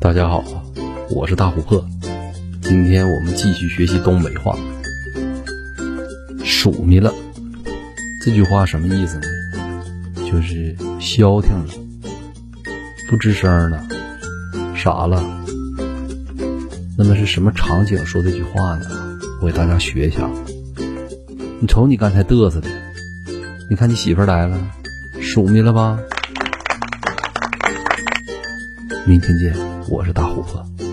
大家好，我是大琥珀。今天我们继续学习东北话。数咪了，这句话什么意思呢？就是消停了，不吱声了，傻了。那么是什么场景说这句话呢？我给大家学一下。你瞅你刚才嘚瑟的，你看你媳妇来了，数咪了吧？明天见，我是大琥珀。